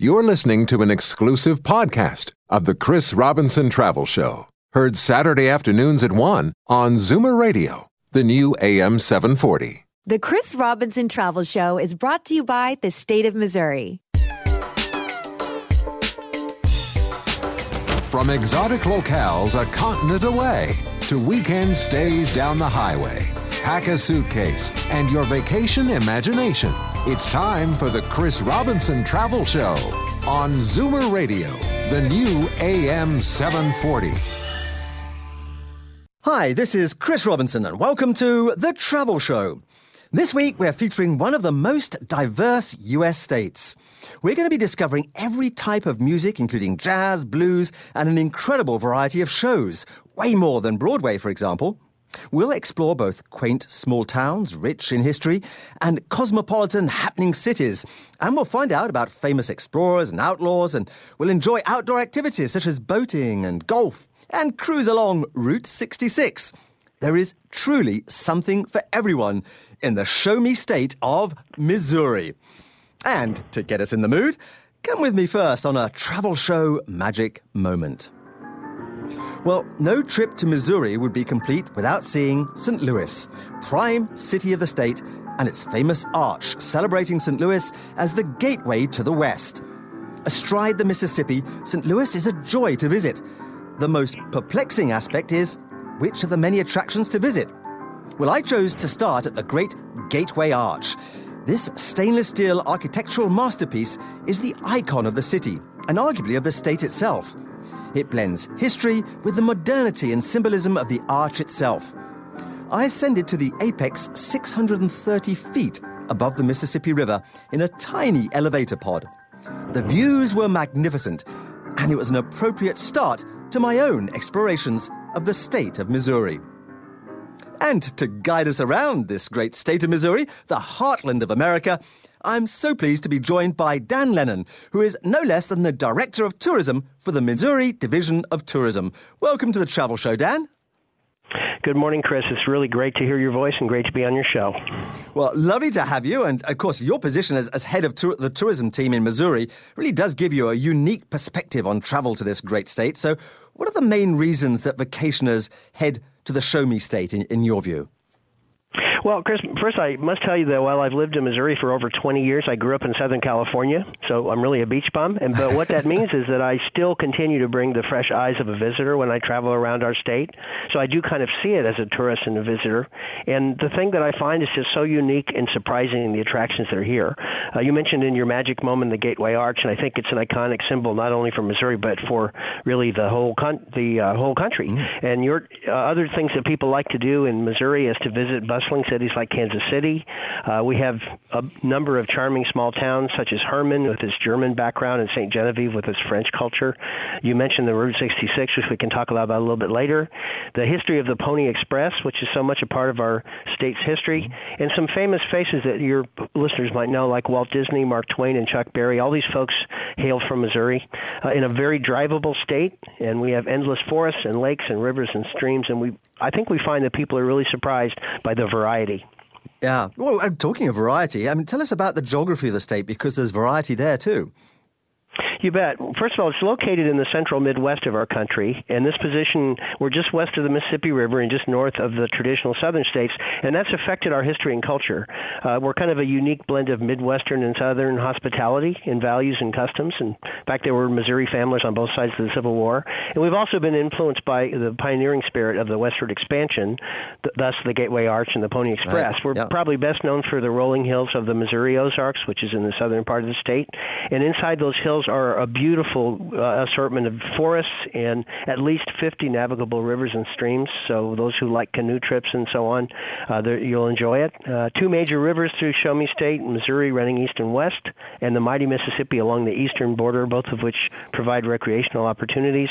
You're listening to an exclusive podcast of the Chris Robinson Travel Show, heard Saturday afternoons at 1 on Zoomer Radio, the new AM 740. The Chris Robinson Travel Show is brought to you by the state of Missouri. From exotic locales a continent away to weekend stays down the highway, pack a suitcase and your vacation imagination. It's time for the Chris Robinson Travel Show on Zoomer Radio, the new AM 740. Hi, this is Chris Robinson, and welcome to The Travel Show. This week, we're featuring one of the most diverse US states. We're going to be discovering every type of music, including jazz, blues, and an incredible variety of shows. Way more than Broadway, for example. We'll explore both quaint small towns, rich in history, and cosmopolitan happening cities. And we'll find out about famous explorers and outlaws, and we'll enjoy outdoor activities such as boating and golf, and cruise along Route 66. There is truly something for everyone in the show me state of Missouri. And to get us in the mood, come with me first on a travel show magic moment. Well, no trip to Missouri would be complete without seeing St. Louis, prime city of the state, and its famous arch celebrating St. Louis as the gateway to the West. Astride the Mississippi, St. Louis is a joy to visit. The most perplexing aspect is which of the many attractions to visit? Well, I chose to start at the Great Gateway Arch. This stainless steel architectural masterpiece is the icon of the city and arguably of the state itself. It blends history with the modernity and symbolism of the arch itself. I ascended to the apex 630 feet above the Mississippi River in a tiny elevator pod. The views were magnificent, and it was an appropriate start to my own explorations of the state of Missouri. And to guide us around this great state of Missouri, the heartland of America, I'm so pleased to be joined by Dan Lennon, who is no less than the Director of Tourism for the Missouri Division of Tourism. Welcome to the Travel Show, Dan. Good morning, Chris. It's really great to hear your voice and great to be on your show. Well, lovely to have you. And of course, your position as, as head of tour- the tourism team in Missouri really does give you a unique perspective on travel to this great state. So, what are the main reasons that vacationers head to the Show Me State, in, in your view? Well, Chris, first I must tell you that while I've lived in Missouri for over 20 years, I grew up in Southern California, so I'm really a beach bum. And but what that means is that I still continue to bring the fresh eyes of a visitor when I travel around our state. So I do kind of see it as a tourist and a visitor. And the thing that I find is just so unique and surprising the attractions that are here. Uh, you mentioned in your magic moment the Gateway Arch, and I think it's an iconic symbol not only for Missouri but for really the whole con- the uh, whole country. Mm. And your uh, other things that people like to do in Missouri is to visit bustling cities like Kansas City. Uh, we have a number of charming small towns such as Hermann with its German background and St. Genevieve with its French culture. You mentioned the Route 66, which we can talk about a little bit later. The history of the Pony Express, which is so much a part of our state's history, and some famous faces that your listeners might know, like Walt Disney, Mark Twain, and Chuck Berry. All these folks hail from Missouri uh, in a very drivable state, and we have endless forests and lakes and rivers and streams, and we I think we find that people are really surprised by the variety. Yeah. Well, I'm talking of variety. I mean, tell us about the geography of the state because there's variety there too. You bet. First of all, it's located in the central Midwest of our country, and this position we're just west of the Mississippi River and just north of the traditional southern states, and that's affected our history and culture. Uh, we're kind of a unique blend of Midwestern and Southern hospitality and values and customs. And in fact, there were Missouri families on both sides of the Civil War, and we've also been influenced by the pioneering spirit of the westward expansion, th- thus the Gateway Arch and the Pony Express. Right. We're probably best known for the rolling hills of the Missouri Ozarks, which is in the southern part of the state, and inside those hills are are a beautiful uh, assortment of forests and at least 50 navigable rivers and streams. So those who like canoe trips and so on, uh, you'll enjoy it. Uh, two major rivers through Show Me State, Missouri running east and west, and the mighty Mississippi along the eastern border, both of which provide recreational opportunities.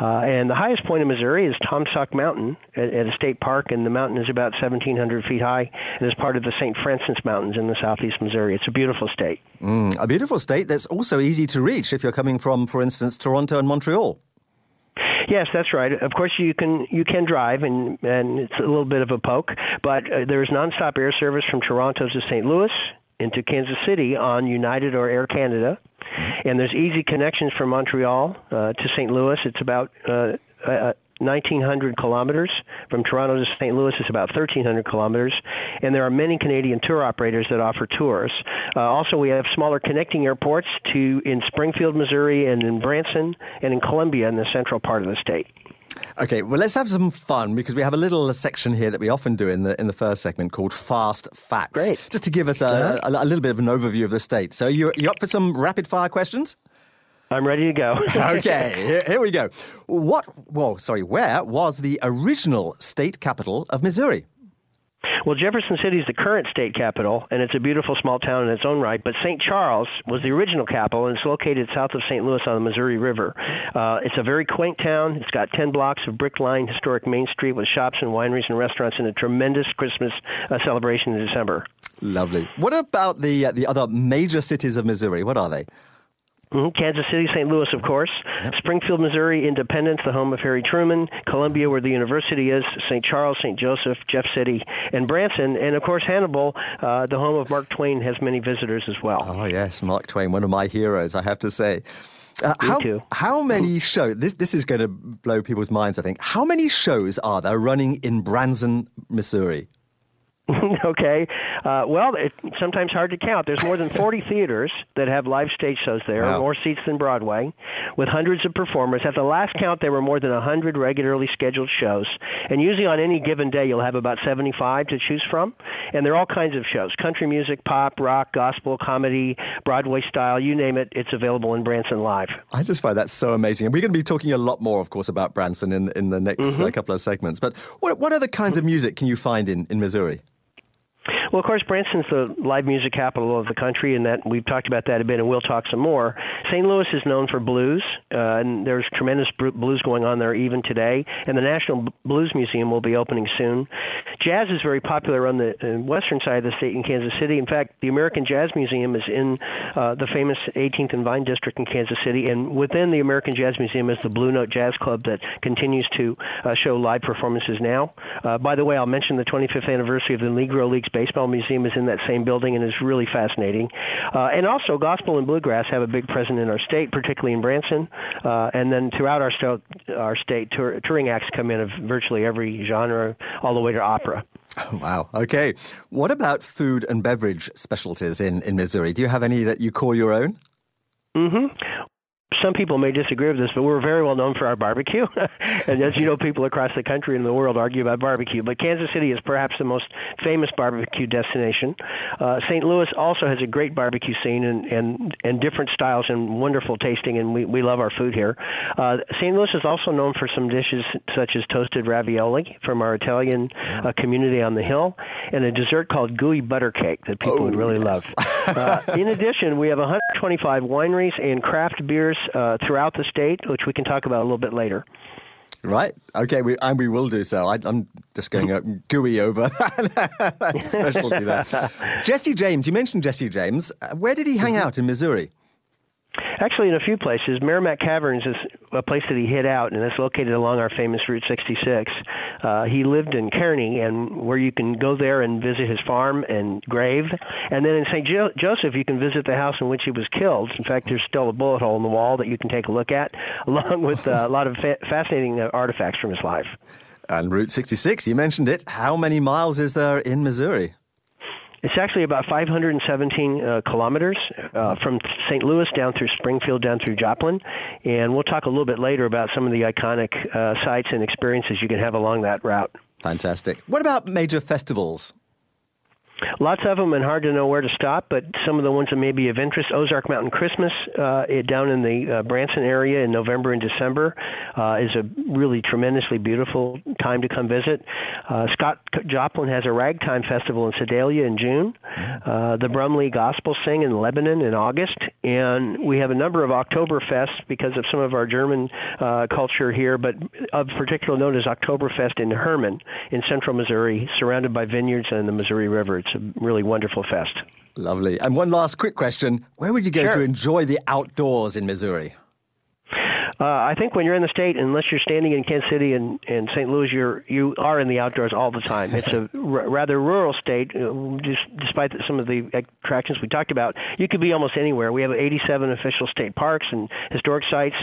Uh, and the highest point in Missouri is Taum Sauk Mountain at, at, a state park, and the mountain is about 1,700 feet high and is part of the St. Francis Mountains in the southeast Missouri. It's a beautiful state. Mm, a beautiful state that's also easy to reach if you're coming from, for instance, Toronto and Montreal. Yes, that's right. Of course, you can you can drive, and and it's a little bit of a poke, but uh, there's nonstop air service from Toronto to St. Louis, into Kansas City on United or Air Canada. And there's easy connections from Montreal uh, to St. Louis. It's about uh, uh, 1,900 kilometers. From Toronto to St. Louis is about 1,300 kilometers. And there are many Canadian tour operators that offer tours. Uh, also, we have smaller connecting airports to in Springfield, Missouri, and in Branson, and in Columbia in the central part of the state. Okay, well, let's have some fun because we have a little section here that we often do in the in the first segment called Fast Facts. Great. Just to give us a, a, a little bit of an overview of the state. So, you you up for some rapid fire questions? I'm ready to go. okay, here, we go. What? Well, sorry. Where was the original state capital of Missouri? Well, Jefferson City is the current state capital, and it's a beautiful small town in its own right. But St. Charles was the original capital, and it's located south of St. Louis on the Missouri River. Uh, it's a very quaint town. It's got 10 blocks of brick-lined historic Main Street with shops and wineries and restaurants, and a tremendous Christmas uh, celebration in December. Lovely. What about the uh, the other major cities of Missouri? What are they? Mm-hmm. Kansas City, St. Louis, of course. Yep. Springfield, Missouri, Independence, the home of Harry Truman. Columbia, where the university is. St. Charles, St. Joseph, Jeff City, and Branson. And of course, Hannibal, uh, the home of Mark Twain, has many visitors as well. Oh, yes, Mark Twain, one of my heroes, I have to say. Uh, how, how many shows? This this is going to blow people's minds. I think. How many shows are there running in Branson, Missouri? okay. Uh, well, it's sometimes hard to count. There's more than 40 theaters that have live stage shows there, Wow. more seats than Broadway, with hundreds of performers. At the last count, there were more than 100 regularly scheduled shows. And usually on any given day, you'll have about 75 to choose from. And there are all kinds of shows country music, pop, rock, gospel, comedy, Broadway style, you name it, it's available in Branson Live. I just find that so amazing. And we're going to be talking a lot more, of course, about Branson in in the next Mm-hmm. uh, couple of segments. But what what other kinds of music can you find in, in Missouri? Well, of course, Branson's the live music capital of the country, and that we've talked about that a bit, and we'll talk some more. St. Louis is known for blues, uh, and there's tremendous blues going on there even today. And the National Blues Museum will be opening soon. Jazz is very popular on the uh, western side of the state in Kansas City. In fact, the American Jazz Museum is in uh, the famous 18th and Vine District in Kansas City, and within the American Jazz Museum is the Blue Note Jazz Club that continues to uh, show live performances now. Uh, by the way, I'll mention the 25th anniversary of the Negro Leagues Baseball Museum is in that same building and is really fascinating. Uh, and also, gospel and bluegrass have a big presence in our state, particularly in Branson. Uh, and then throughout our, our state, tour- touring acts come in of virtually every genre, all the way to opera. Wow. Okay. What about food and beverage specialties in, in Missouri? Do you have any that you call your own? Some people may disagree with this, but we're very well known for our barbecue. and as you know, people across the country and the world argue about barbecue. But Kansas City is perhaps the most famous barbecue destination. Uh, St. Louis also has a great barbecue scene and, and, and different styles and wonderful tasting, and we, we love our food here. Uh, St. Louis is also known for some dishes such as toasted ravioli from our Italian uh, community on the hill, and a dessert called gooey butter cake that people would really love. uh, in addition, we have 125 wineries and craft beers uh, throughout the state, which we can talk about a little bit later. Right. Okay. We, and we will do so. I, I'm just going uh, gooey over that specialty there. Jesse James. You mentioned Jesse James. Uh, Where did he hang out in Missouri? Actually, in a few places, Meramec Caverns is a place that he hid out, and it's located along our famous Route 66. Uh, he lived in Kearney, and where you can go there and visit his farm and grave. And then in St. Jo- Joseph, you can visit the house in which he was killed. In fact, there's still a bullet hole in the wall that you can take a look at, along with uh, a lot of fa- fascinating uh, artifacts from his life. And Route 66. You mentioned it. How many miles is there in Missouri? It's actually about 517 uh, kilometers uh, from St. Louis down through Springfield, down through Joplin. And we'll talk a little bit later about some of the iconic uh, sites and experiences you can have along that route. Fantastic. What about major festivals? Lots of them, and hard to know where to stop. But some of the ones that may be of interest: Ozark Mountain Christmas uh, down in the uh, Branson area in November and December uh, is a really tremendously beautiful time to come visit. Uh, Scott Joplin has a ragtime festival in Sedalia in June. Uh, the Brumley Gospel Sing in Lebanon in August, and we have a number of Oktoberfests because of some of our German uh, culture here. But of particular note is Oktoberfest in Hermann in central Missouri, surrounded by vineyards and the Missouri River. It's a really wonderful fest. Lovely. And one last quick question. Where would you go Sure. to enjoy the outdoors in Missouri? Uh, I think when you're in the state, unless you're standing in Kansas City and, and St. Louis, you're you are in the outdoors all the time. It's a r- rather rural state, uh, just, despite some of the attractions we talked about. You could be almost anywhere. We have 87 official state parks and historic sites,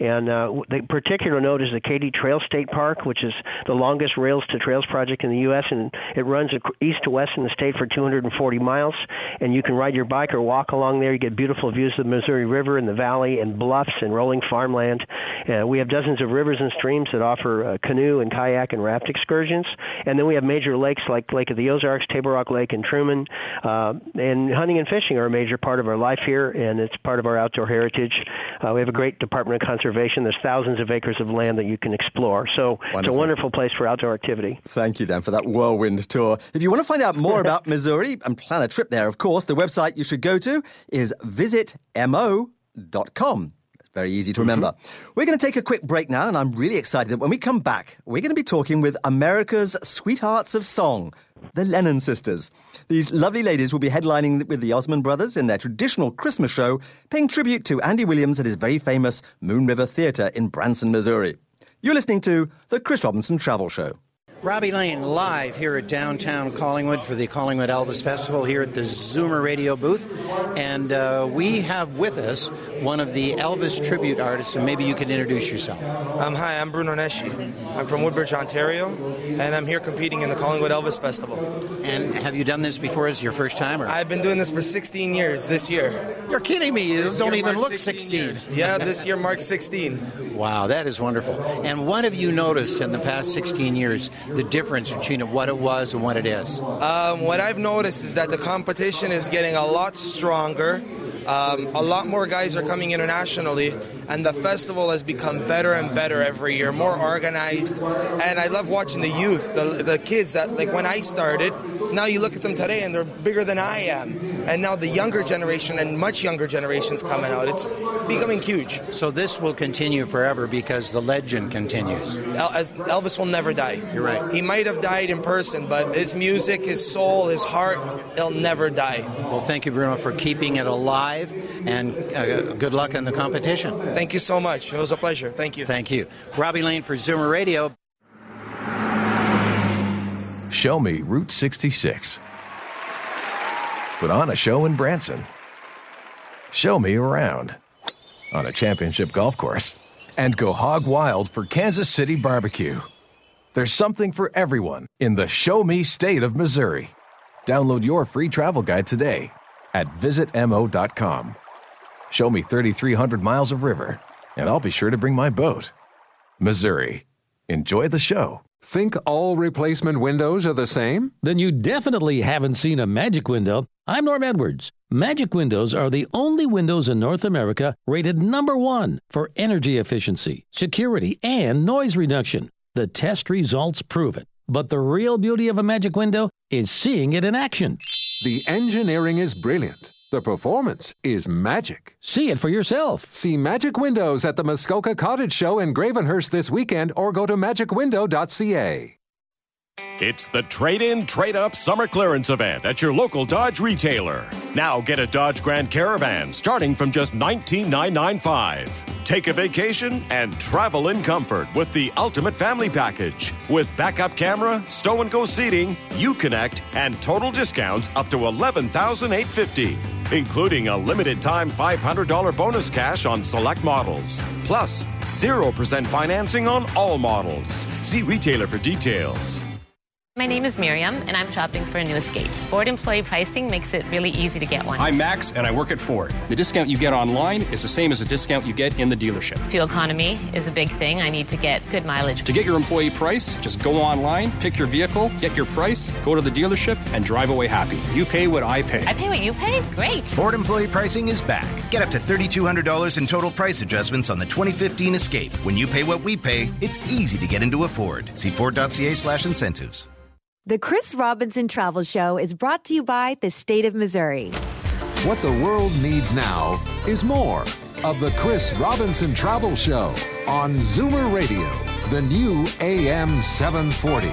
and uh, the particular note is the Katy Trail State Park, which is the longest rails to trails project in the U.S. and it runs east to west in the state for 240 miles. And you can ride your bike or walk along there. You get beautiful views of the Missouri River and the valley and bluffs and rolling farmland. Uh, we have dozens of rivers and streams that offer uh, canoe and kayak and raft excursions. And then we have major lakes like Lake of the Ozarks, Table Rock Lake, and Truman. Uh, and hunting and fishing are a major part of our life here, and it's part of our outdoor heritage. Uh, we have a great Department of Conservation. There's thousands of acres of land that you can explore. So wonderful. it's a wonderful place for outdoor activity. Thank you, Dan, for that whirlwind tour. If you want to find out more about Missouri and plan a trip there, of course, the website you should go to is visitmo.com. Very easy to remember. Mm-hmm. We're going to take a quick break now, and I'm really excited that when we come back, we're going to be talking with America's Sweethearts of Song, the Lennon Sisters. These lovely ladies will be headlining with the Osmond Brothers in their traditional Christmas show, paying tribute to Andy Williams at his very famous Moon River Theatre in Branson, Missouri. You're listening to The Chris Robinson Travel Show. Robbie Lane live here at downtown Collingwood for the Collingwood Elvis Festival here at the Zoomer Radio booth. And uh, we have with us one of the Elvis tribute artists, and maybe you can introduce yourself. Um, hi, I'm Bruno Nesci. I'm from Woodbridge, Ontario, and I'm here competing in the Collingwood Elvis Festival. And have you done this before? Is your first time? Or? I've been doing this for 16 years this year. You're kidding me. You this don't even look 16. 16. Yeah, this year marks 16. Wow, that is wonderful. And what have you noticed in the past 16 years the difference between what it was and what it is? Um, what I've noticed is that the competition is getting a lot stronger. Um, a lot more guys are coming internationally, and the festival has become better and better every year, more organized. And I love watching the youth, the, the kids that, like when I started, now you look at them today and they're bigger than I am. And now the younger generation and much younger generations coming out. It's becoming huge. So this will continue forever because the legend continues. El- Elvis will never die. You're right. He might have died in person, but his music, his soul, his heart, he'll never die. Well, thank you, Bruno, for keeping it alive, and uh, good luck in the competition. Thank you so much. It was a pleasure. Thank you. Thank you. Robbie Lane for Zoomer Radio. Show me Route 66. Put on a show in Branson. Show me around on a championship golf course. And go hog wild for Kansas City barbecue. There's something for everyone in the Show Me state of Missouri. Download your free travel guide today at visitmo.com. Show me 3,300 miles of river, and I'll be sure to bring my boat. Missouri. Enjoy the show. Think all replacement windows are the same? Then you definitely haven't seen a magic window. I'm Norm Edwards. Magic windows are the only windows in North America rated number one for energy efficiency, security, and noise reduction. The test results prove it. But the real beauty of a magic window is seeing it in action. The engineering is brilliant. The performance is magic. See it for yourself. See Magic Windows at the Muskoka Cottage Show in Gravenhurst this weekend or go to magicwindow.ca. It's the Trade In, Trade Up Summer Clearance Event at your local Dodge retailer. Now get a Dodge Grand Caravan starting from just 19,995. Take a vacation and travel in comfort with the Ultimate Family Package. With backup camera, stow and go seating, Uconnect, and total discounts up to $11,850, including a limited time $500 bonus cash on select models. Plus, 0% financing on all models. See retailer for details. My name is Miriam, and I'm shopping for a new Escape. Ford employee pricing makes it really easy to get one. I'm Max, and I work at Ford. The discount you get online is the same as the discount you get in the dealership. Fuel economy is a big thing. I need to get good mileage. To get your employee price, just go online, pick your vehicle, get your price, go to the dealership, and drive away happy. You pay what I pay. I pay what you pay? Great. Ford employee pricing is back. Get up to $3,200 in total price adjustments on the 2015 Escape. When you pay what we pay, it's easy to get into a Ford. See Ford.ca slash incentives. The Chris Robinson Travel Show is brought to you by the state of Missouri. What the world needs now is more of the Chris Robinson Travel Show on Zoomer Radio, the new AM 740.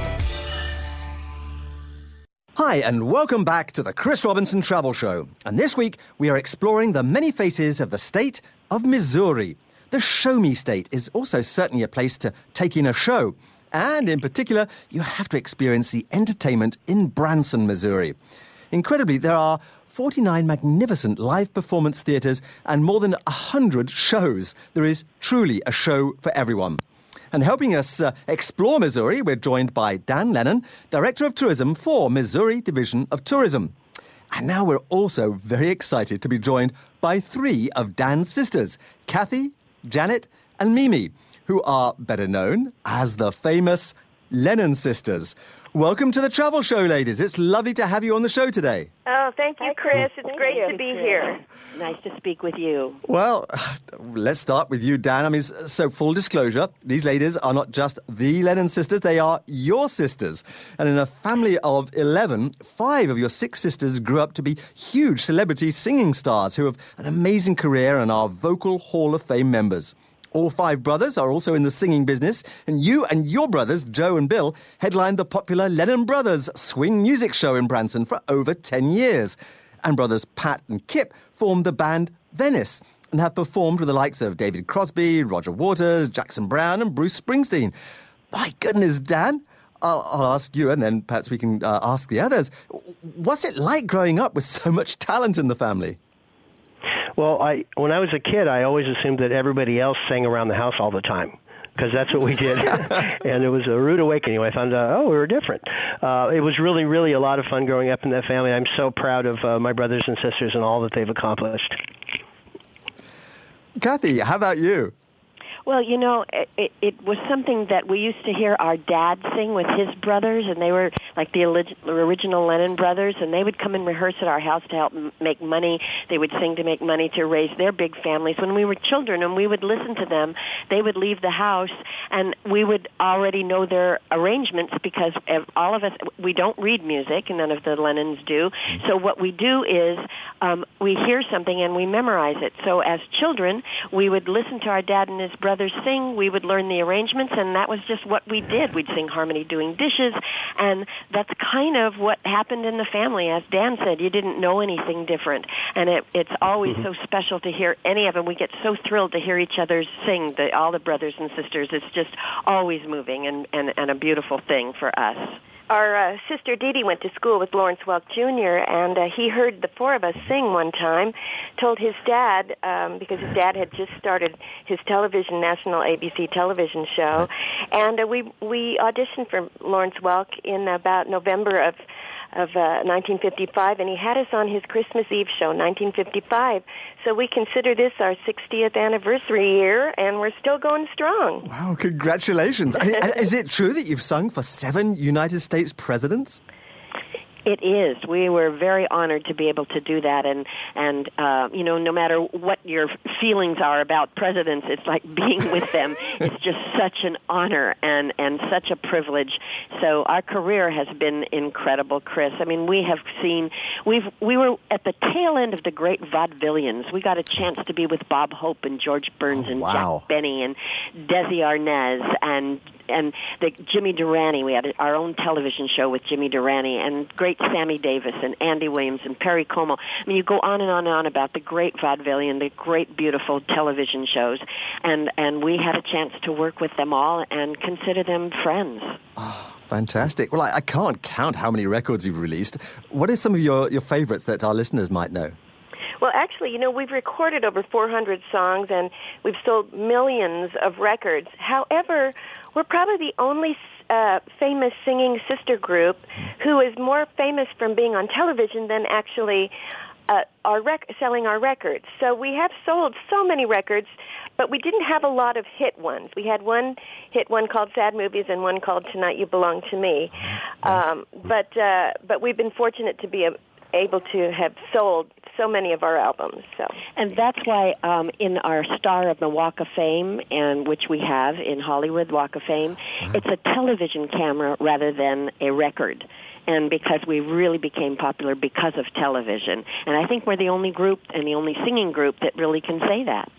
Hi, and welcome back to the Chris Robinson Travel Show. And this week, we are exploring the many faces of the state of Missouri. the Show Me State is also certainly a place to take in a show. And in particular, you have to experience the entertainment in Branson, Missouri. Incredibly, there are 49 magnificent live performance theatres and more than 100 shows. There is truly a show for everyone. And helping us uh, explore Missouri, we're joined by Dan Lennon, Director of Tourism for Missouri Division of Tourism. And now we're also very excited to be joined by three of Dan's sisters, Kathy, Janet, and Mimi, who are better known as the famous Lennon sisters. Welcome to the Travel Show, ladies. It's lovely to have you on the show today. Oh, thank you, Chris. It's Thank great you, to be here. Nice to speak with you. Well, let's start with you, Dan. I mean, so full disclosure, these ladies are not just the Lennon sisters, they are your sisters. And in a family of 11, five of your six sisters grew up to be huge celebrity singing stars who have an amazing career and are Vocal Hall of Fame members. All five brothers are also in the singing business, and you and your brothers, Joe and Bill, headlined the popular Lennon Brothers swing music show in Branson for over 10 years. And brothers Pat and Kip formed the band Venice and have performed with the likes of David Crosby, Roger Waters, Jackson Browne, and Bruce Springsteen. My goodness, Dan, I'll, I'll ask you, and then perhaps we can uh, ask the others. What's it like growing up with so much talent in the family? Well, I when I was a kid, I always assumed that everybody else sang around the house all the time because that's what we did, and it was a rude awakening when I found out oh we were different. Uh, it was really, really a lot of fun growing up in that family. I'm so proud of uh, my brothers and sisters and all that they've accomplished. Kathy, how about you? Well, you know, it, it, it was something that we used to hear our dad sing with his brothers, and they were like the original Lennon brothers, and they would come and rehearse at our house to help m- make money. They would sing to make money to raise their big families. When we were children and we would listen to them, they would leave the house, and we would already know their arrangements because all of us, we don't read music, and none of the Lennons do. So what we do is um, we hear something and we memorize it. So as children, we would listen to our dad and his brothers sing. We would learn the arrangements, and that was just what we did. We'd sing harmony doing dishes, and that's kind of what happened in the family. As Dan said, you didn't know anything different, and it, it's always mm-hmm. so special to hear any of them. We get so thrilled to hear each other sing, the, all the brothers and sisters. It's just always moving and, and, and a beautiful thing for us. Our uh, sister Dee Dee went to school with Lawrence Welk Jr., and uh, he heard the four of us sing one time, told his dad, um, because his dad had just started his television, national ABC television show, and uh, we, we auditioned for Lawrence Welk in about November of of uh, 1955, and he had us on his Christmas Eve show, 1955. So we consider this our 60th anniversary year, and we're still going strong. Wow, congratulations. Is it true that you've sung for seven United States presidents? It is. We were very honored to be able to do that, and and uh, you know, no matter what your feelings are about presidents, it's like being with them. it's just such an honor and and such a privilege. So our career has been incredible, Chris. I mean, we have seen we've we were at the tail end of the great vaudevillians. We got a chance to be with Bob Hope and George Burns and wow. Jack Benny and Desi Arnaz and and the Jimmy Durante. We had our own television show with Jimmy Durante and great Sammy Davis and Andy Williams and Perry Como. I mean, you go on and on and on about the great vaudevillian, the great beautiful television shows, and and we had a chance to work with them all and consider them friends. Ah, fantastic. Well, I, I can't count how many records you've released. What are some of your, your favorites that our listeners might know? Well, actually, you know, we've recorded over 400 songs and we've sold millions of records. However, we're probably the only uh, famous singing sister group who is more famous from being on television than actually uh, our rec- selling our records. So we have sold so many records, but we didn't have a lot of hit ones. We had one hit one called Sad Movies and one called Tonight You Belong to Me. Um, but uh, but we've been fortunate to be a, able to have sold so many of our albums. So And that's why um, in our Star of the Walk of Fame, and which we have in Hollywood Walk of Fame, it's a television camera rather than a record. And because we really became popular because of television. And I think we're the only group and the only singing group that really can say that.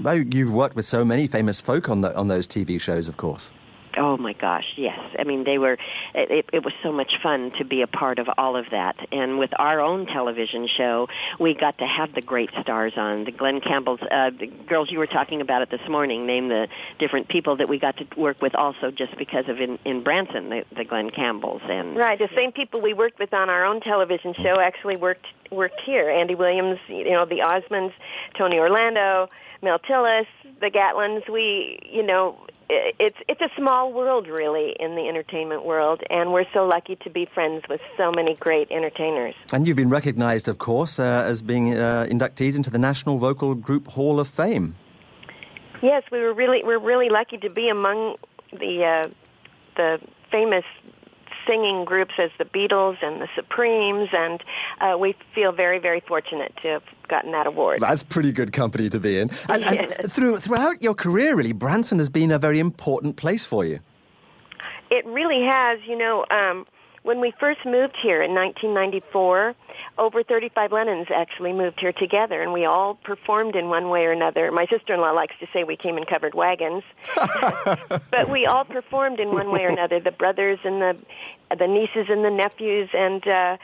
Well, you've worked with so many famous folk on, the, on those TV shows, of course. Oh my gosh, yes. I mean, they were. It, it was so much fun to be a part of all of that. And with our own television show, we got to have the great stars on. The Glen Campbell's, uh, the girls you were talking about it this morning. Name the different people that we got to work with, also just because of in, in Branson, the, the Glen Campbells and right. The same people we worked with on our own television show actually worked worked here. Andy Williams, you know, the Osmonds, Tony Orlando, Mel Tillis, the Gatlins. We, you know, it's it's a small world really in the entertainment world, and we're so lucky to be friends with so many great entertainers. And you've been recognised, of course, uh, as being uh, inductees into the National Vocal Group Hall of Fame. Yes, we were really we're really lucky to be among the uh, the famous singing groups as the Beatles and the Supremes, and uh, we feel very, very fortunate to have gotten that award. That's pretty good company to be in. And, yes. and through, throughout your career, really, Branson has been a very important place for you. It really has. You know, um, when we first moved here in 1994, over 35 Lennons actually moved here together, and we all performed in one way or another. My sister-in-law likes to say we came in covered wagons, but we all performed in one way or another. The brothers and the the nieces and the nephews, and uh,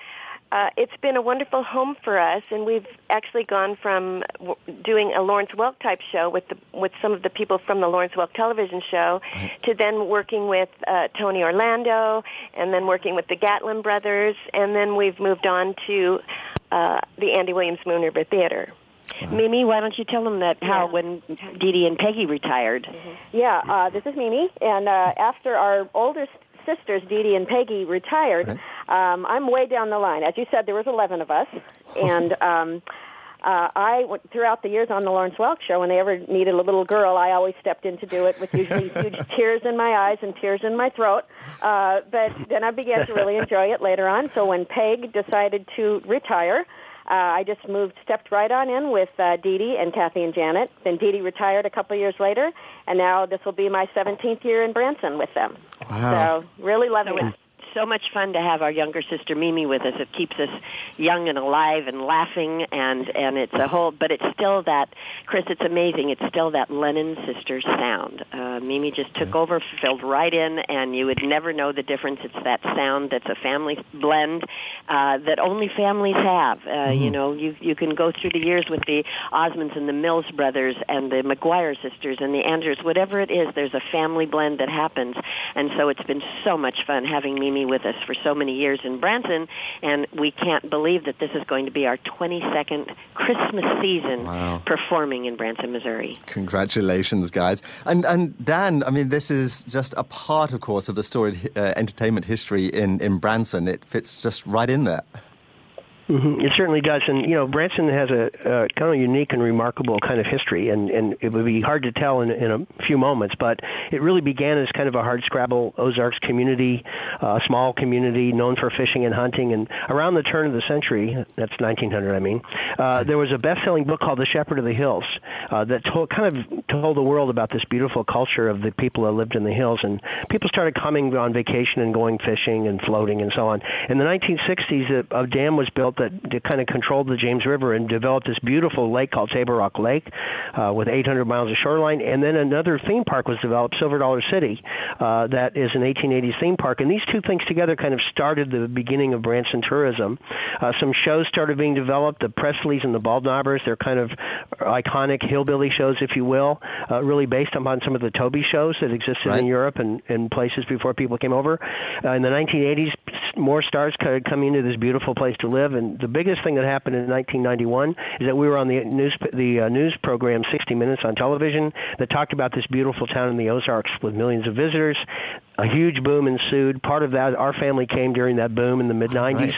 uh, it's been a wonderful home for us, and we've actually gone from w- doing a Lawrence Welk type show with the, with some of the people from the Lawrence Welk television show, to then working with uh, Tony Orlando, and then working with the Gatlin brothers, and then we've moved on to uh, the Andy Williams Moon River Theater. Mimi, why don't you tell them that how when Dee Dee and Peggy retired? Yeah, uh, this is Mimi, and uh, after our oldest sisters, Dee Dee and Peggy, retired, um, I'm way down the line. As you said, there was 11 of us, and um, uh, I went throughout the years on the Lawrence Welk show. When they ever needed a little girl, I always stepped in to do it with usually huge tears in my eyes and tears in my throat. Uh, but then I began to really enjoy it later on. So when Peg decided to retire. Uh, I just moved, stepped right on in with uh, Dee Dee and Kathy and Janet. Then Dee Dee retired a couple of years later, and now this will be my 17th year in Branson with them. Wow. So really loving So it. So much fun to have our younger sister Mimi with us. It keeps us young and alive and laughing, and and it's a whole. But it's still that, Chris. It's amazing. It's still that Lennon sisters sound. Uh, Mimi just took over, filled right in, and you would never know the difference. It's that sound that's a family blend uh, that only families have. Uh, You know, you you can go through the years with the Osmonds and the Mills brothers and the McGuire sisters and the Andrews. Whatever it is, there's a family blend that happens, and so it's been so much fun having Mimi with us for so many years in Branson, and we can't believe that this is going to be our 22nd Christmas season Wow. performing in Branson, Missouri. Congratulations, guys. And and Dan, I mean, this is just a part, of course, of the storied uh, entertainment history in, in Branson. It fits just right in there. Hmm It certainly does, and you know, Branson has a, a kind of unique and remarkable kind of history, and and it would be hard to tell in, in a few moments, but it really began as kind of a hard scrabble Ozarks community, uh, small community known for fishing and hunting, and around the turn of the century, that's 1900, I mean, uh, there was a best-selling book called The Shepherd of the Hills uh, that told, kind of told the world about this beautiful culture of the people that lived in the hills, and people started coming on vacation and going fishing and floating and so on. In the 1960s, a, a dam was built that, that kind of controlled the James River and developed this beautiful lake called Table Rock Lake uh, with 800 miles of shoreline. And then another theme park was developed, Silver Dollar City, uh, that is an 1880s theme park. And these two things together kind of started the beginning of Branson tourism. Uh, some shows started being developed, the Presleys and the Baldknobbers. They're kind of iconic hillbilly shows, if you will, uh, really based upon some of the Toby shows that existed in Europe and, and places before people came over. Uh, in the 1980s, more stars started coming into this beautiful place to live. And the biggest thing that happened in 1991 is that we were on the news the uh, news program 60 Minutes on television that talked about this beautiful town in the Ozarks with millions of visitors. A huge boom ensued. Part of that, our family came during that boom in the mid 90s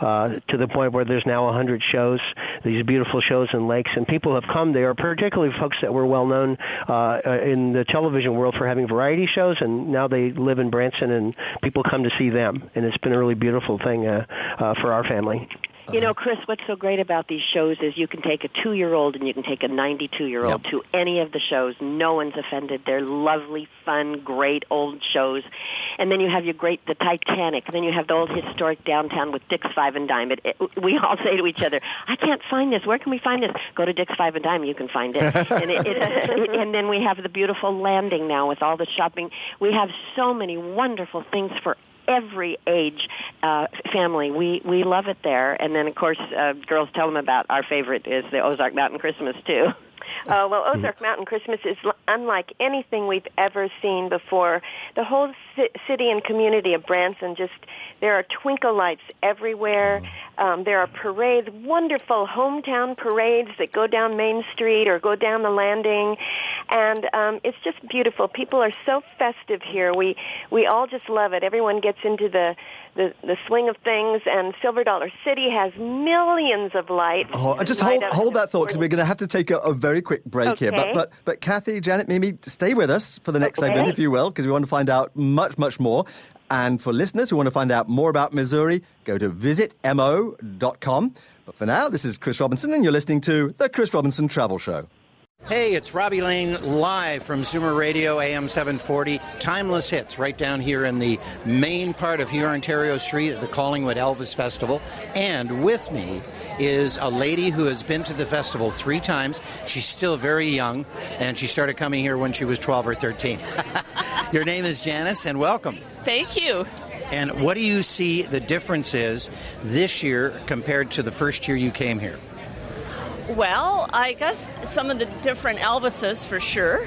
uh, to the point where there's now 100 shows, these beautiful shows in lakes, and people have come there, particularly folks that were well known uh, uh, in the television world for having variety shows, and now they live in Branson, and people come to see them, and it's been a really beautiful thing uh, uh, for our family. You know, uh-huh. Chris, what's so great about these shows is you can take a two-year-old and you can take a 92-year-old Yep. to any of the shows. No one's offended. They're lovely, fun, great old shows. And then you have your great, the Titanic. And then you have the old historic downtown with Dick's Five and Dime. It, it, we all say to each other, I can't find this. Where can we find this? Go to Dick's Five and Dime. You can find it. and, it, it, and then we have the beautiful landing now with all the shopping. We have so many wonderful things for every age uh, family. We we love it there. And then of course, uh, girls tell them about our favorite is the Ozark Mountain Christmas too. Uh, well, Ozark Mountain Christmas is l- unlike anything we've ever seen before. The whole ci- city and community of Branson just, there are twinkle lights everywhere. Um, there are parades, wonderful hometown parades that go down Main Street or go down the landing. And um, it's just beautiful. People are so festive here. We, we all just love it. Everyone gets into the, the, the swing of things, and Silver Dollar City has millions of lights. Oh, just hold hold that thought because we're going to have to take a, a very quick break here. But Okay. but but Kathy, Janet, Mimi, stay with us for the next Okay. segment, if you will, because we want to find out much much more. And for listeners who want to find out more about Missouri, go to visitmo.com. But for now, this is Chris Robinson, and you're listening to the Chris Robinson Travel Show. Hey, it's Robbie Lane live from Zoomer Radio AM 740. Timeless hits right down here in the main part of here Ontario Street at the Collingwood Elvis Festival. And with me is a lady who has been to the festival three times. She's still very young, and she started coming here when she was 12 or 13. Your name is Janice, and welcome. Thank you. And what do you see the difference is this year compared to the first year you came here? Well, I guess some of the different Elvises for sure.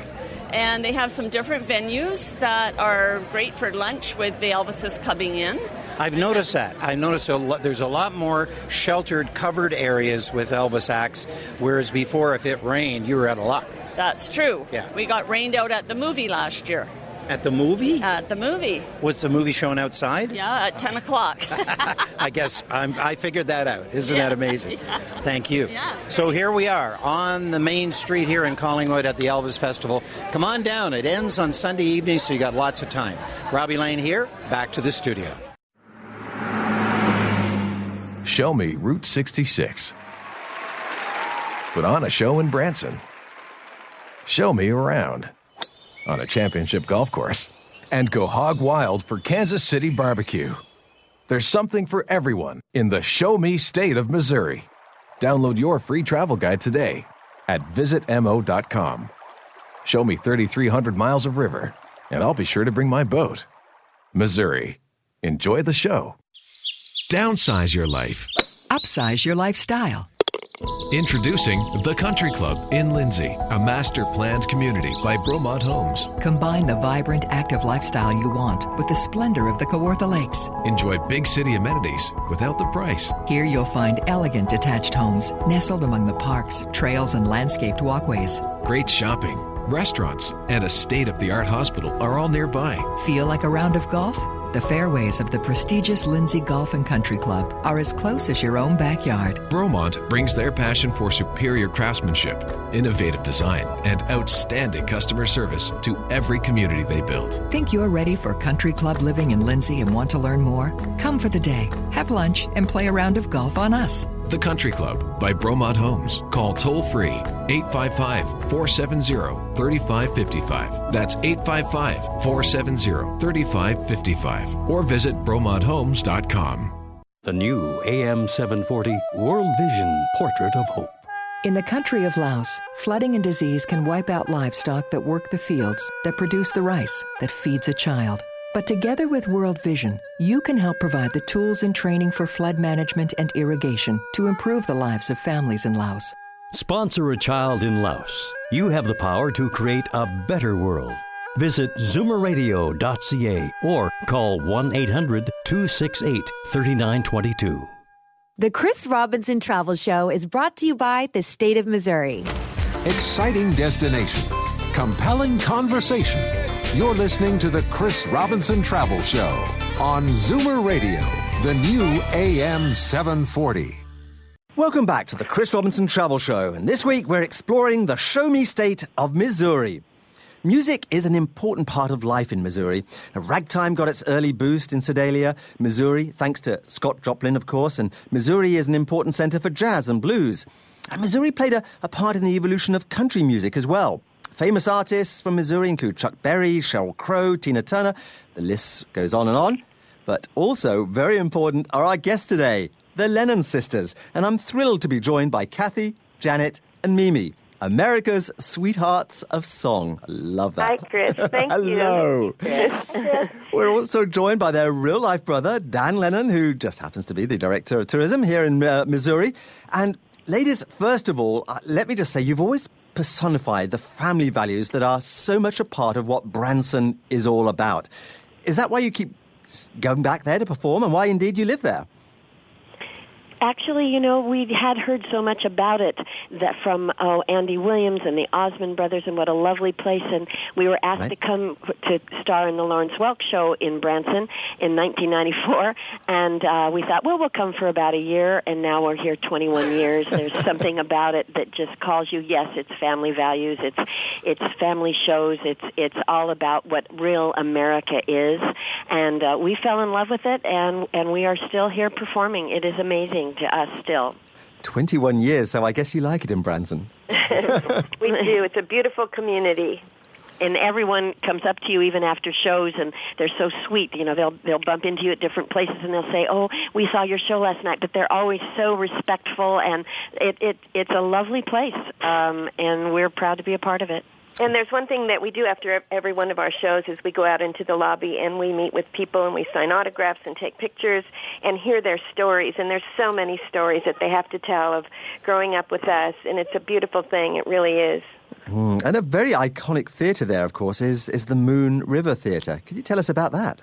And they have some different venues that are great for lunch with the Elvises coming in. I've noticed that. I noticed a lo- there's a lot more sheltered, covered areas with Elvis acts, whereas before, if it rained, you were out of luck. That's true. Yeah. We got rained out at the movie last year. At the movie? Uh, at the movie. Was the movie shown outside? Yeah, at 10 o'clock. I guess I'm, I figured that out. Isn't Yeah. that amazing? Yeah. Thank you. Yeah, so here we are on the main street here in Collingwood at the Elvis Festival. Come on down. It ends on Sunday evening, so you got lots of time. Robbie Lane here. Back to the studio. Show me Route 66. Put on a show in Branson. Show me around on a championship golf course. And go hog wild for Kansas City barbecue. There's something for everyone in the Show Me state of Missouri. Download your free travel guide today at visitmo.com. Show me 3,300 miles of river, and I'll be sure to bring my boat. Missouri. Enjoy the show. Downsize your life. Upsize your lifestyle. Introducing The Country Club in Lindsay, a master planned community by Bromont Homes. Combine the vibrant, active lifestyle you want with the splendor of the Kawartha Lakes. Enjoy big city amenities without the price. Here you'll find elegant detached homes nestled among the parks, trails, and landscaped walkways. Great shopping, restaurants, and a state of the art hospital are all nearby. Feel like a round of golf? The fairways of the prestigious Lindsay Golf and Country Club are as close as your own backyard. Bromont brings their passion for superior craftsmanship, innovative design, and outstanding customer service to every community they build. Think you're ready for country club living in Lindsay and want to learn more? Come for the day, have lunch, and play a round of golf on us. The Country Club by Bromont Homes. Call toll free 855 470 3555. That's 855 470 3555. Or visit BromontHomes.com. The new AM 740 World Vision Portrait of Hope. In the country of Laos, flooding and disease can wipe out livestock that work the fields, that produce the rice, that feeds a child. But together with World Vision, you can help provide the tools and training for flood management and irrigation to improve the lives of families in Laos. Sponsor a child in Laos. You have the power to create a better world. Visit zoomerradio.ca or call 1 800 268 3922. The Chris Robinson Travel Show is brought to you by the state of Missouri. Exciting destinations, compelling conversation. You're listening to the Chris Robinson Travel Show on Zoomer Radio, the new AM 740. Welcome back to the Chris Robinson Travel Show, and this week we're exploring the Show Me state of Missouri. Music is an important part of life in Missouri. Ragtime got its early boost in Sedalia, Missouri, thanks to Scott Joplin, of course, and Missouri is an important center for jazz and blues. And Missouri played a, a part in the evolution of country music as well. Famous artists from Missouri include Chuck Berry, Sheryl Crow, Tina Turner. The list goes on and on. But also, very important, are our guests today, the Lennon sisters. And I'm thrilled to be joined by Kathy, Janet, and Mimi. America's sweethearts of song. I love that. Hi, Chris. Thank Hello. you. Hello. We're also joined by their real life brother, Dan Lennon, who just happens to be the director of tourism here in uh, Missouri. And ladies, first of all, uh, let me just say you've always personified the family values that are so much a part of what Branson is all about. Is that why you keep going back there to perform and why indeed you live there? Actually, you know, we had heard so much about it that from oh Andy Williams and the Osmond brothers and what a lovely place. And we were asked Right. to come to star in the Lawrence Welk show in Branson in 1994 and uh we thought well we'll come for about a year. And now we're here 21 years. There's something about it that just calls you yes it's family values. It's it's family shows. It's it's all about what real America is. And uh, we fell in love with it. And and we are still here performing. It is amazing to us still 21 years, so I guess you like it in Branson. we do. It's a beautiful community. and everyone comes up to you even after shows and they're so sweet you know they'll they'll bump into you at different places and they'll say oh we saw your show last night but they're always so respectful and it it it's a lovely place um and we're proud to be a part of it And there's one thing that we do after every one of our shows is we go out into the lobby and we meet with people and we sign autographs and take pictures and hear their stories. And there's so many stories that they have to tell of growing up with us, and it's a beautiful thing. It really is. Mm. And a very iconic theatre there, of course, is, is the Moon River Theatre. Could you tell us about that?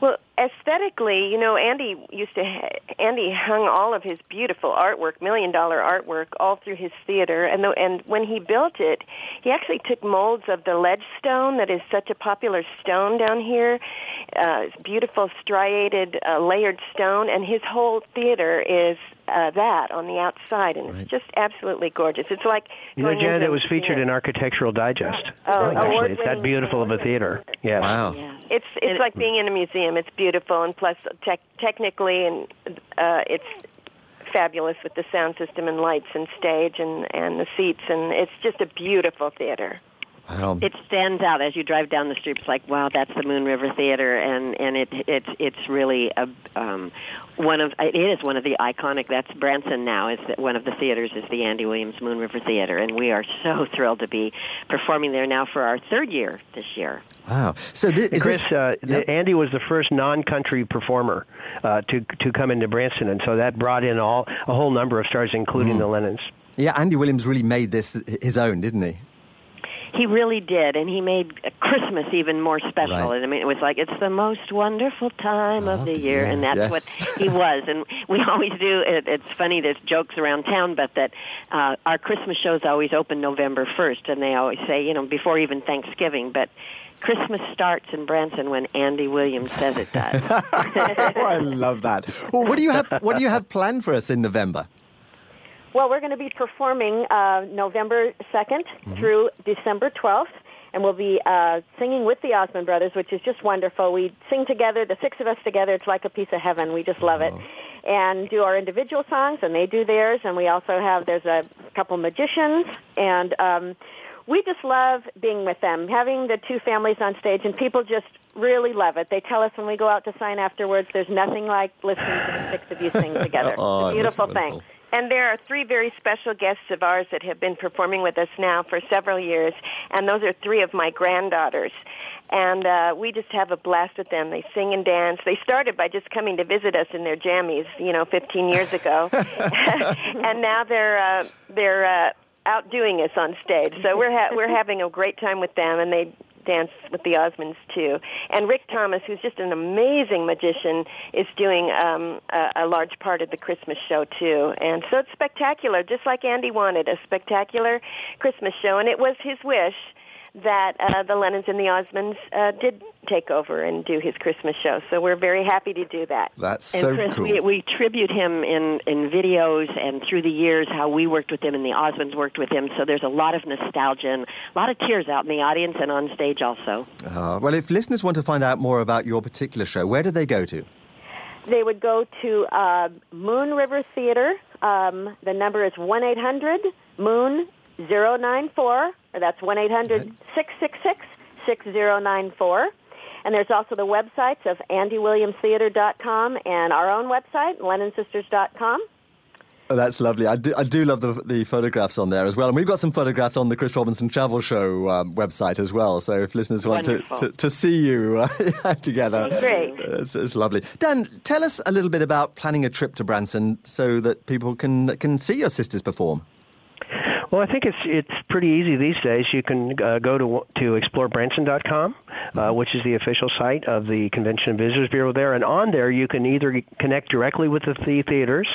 Well, aesthetically, you know, Andy used to Andy hung all of his beautiful artwork, million dollar artwork, all through his theater. And the, and when he built it, he actually took molds of the ledge stone that is such a popular stone down here, uh, beautiful striated uh, layered stone, and his whole theater is uh, that on the outside, and it's just absolutely gorgeous. It's like You know, Janet, it was featured in Architectural Digest. Oh, actually, it's that beautiful of a theater. Yes. Wow. It's it's like being in a museum. It's beautiful, and plus tech technically, and uh, it's fabulous with the sound system and lights and stage and and the seats, and it's just a beautiful theater. Wow. it stands out as you drive down the street. It's like, wow, that's the Moon River Theater, and and it it's it's really a um, one of it is one of the iconic. That's Branson now. Is that one of the theaters is the Andy Williams Moon River Theater, and we are so thrilled to be performing there now for our third year this year. Wow. So thi- And is Chris, this, uh, Yep. Andy was the first non-country performer uh, to to come into Branson, and so that brought in all a whole number of stars, including Mm. the Lennons. yeah, Andy Williams really made this his own, didn't he? He really did, and he made Christmas even more special. Right. And I mean, it was like it's the most wonderful time of the year, and that's yes. what he was. And we always do. It, it's funny. There's jokes around town, but that uh, our Christmas shows always open November first, and they always say, you know, before even Thanksgiving, but. Christmas starts in Branson when Andy Williams says it does. oh, I love that. Well, what do you have? What do you have planned for us in November? Well, we're going to be performing uh, November 2nd through December 12th, and we'll be uh, singing with the Osmond Brothers, which is just wonderful. We sing together, the six of us together. It's like a piece of heaven. We just love it. And do our individual songs, and they do theirs. And we also have, there's a couple magicians, and um, we just love being with them, having the two families on stage, and people just really love it. They tell us when we go out to sign afterwards, there's nothing like listening to the six of you sing together. Oh, it's a that's beautiful thing. And there are three very special guests of ours that have been performing with us now for several years, and those are three of my granddaughters. And uh, we just have a blast with them. They sing and dance. They started by just coming to visit us in their jammies, you know, 15 years ago, and now they're uh, they're uh, outdoing us on stage. So we're ha- we're having a great time with them, and they dance with the Osmonds too. And Rick Thomas, who's just an amazing magician, is doing um, a, a large part of the Christmas show too. And so it's spectacular, just like Andy wanted a spectacular Christmas show, and it was his wish that uh, the Lennons and the Osmonds uh, did take over and do his Christmas show. So we're very happy to do that. That's and so Chris, cool. we, we tribute him in, in videos and through the years how we worked with him and the Osmonds worked with him. So there's a lot of nostalgia and a lot of tears out in the audience and on stage also. Uh, well, if listeners want to find out more about your particular show, where do they go to? They would go to uh, Moon River Theater. Um, the number is 1 800 Moon 094, or that's 1 800 666 6094. And there's also the websites of andywilliamstheater.com and our own website, lennonsisters.com. Oh, that's lovely. I do, I do love the, the photographs on there as well. And we've got some photographs on the Chris Robinson Travel Show um, website as well. So if listeners want to, to, to see you uh, together, Great. It's, it's lovely. Dan, tell us a little bit about planning a trip to Branson so that people can, can see your sisters perform. Well, I think it's it's pretty easy these days. You can uh, go to to explorebranson.com, uh, which is the official site of the Convention and Visitors Bureau there, and on there you can either connect directly with the the theaters,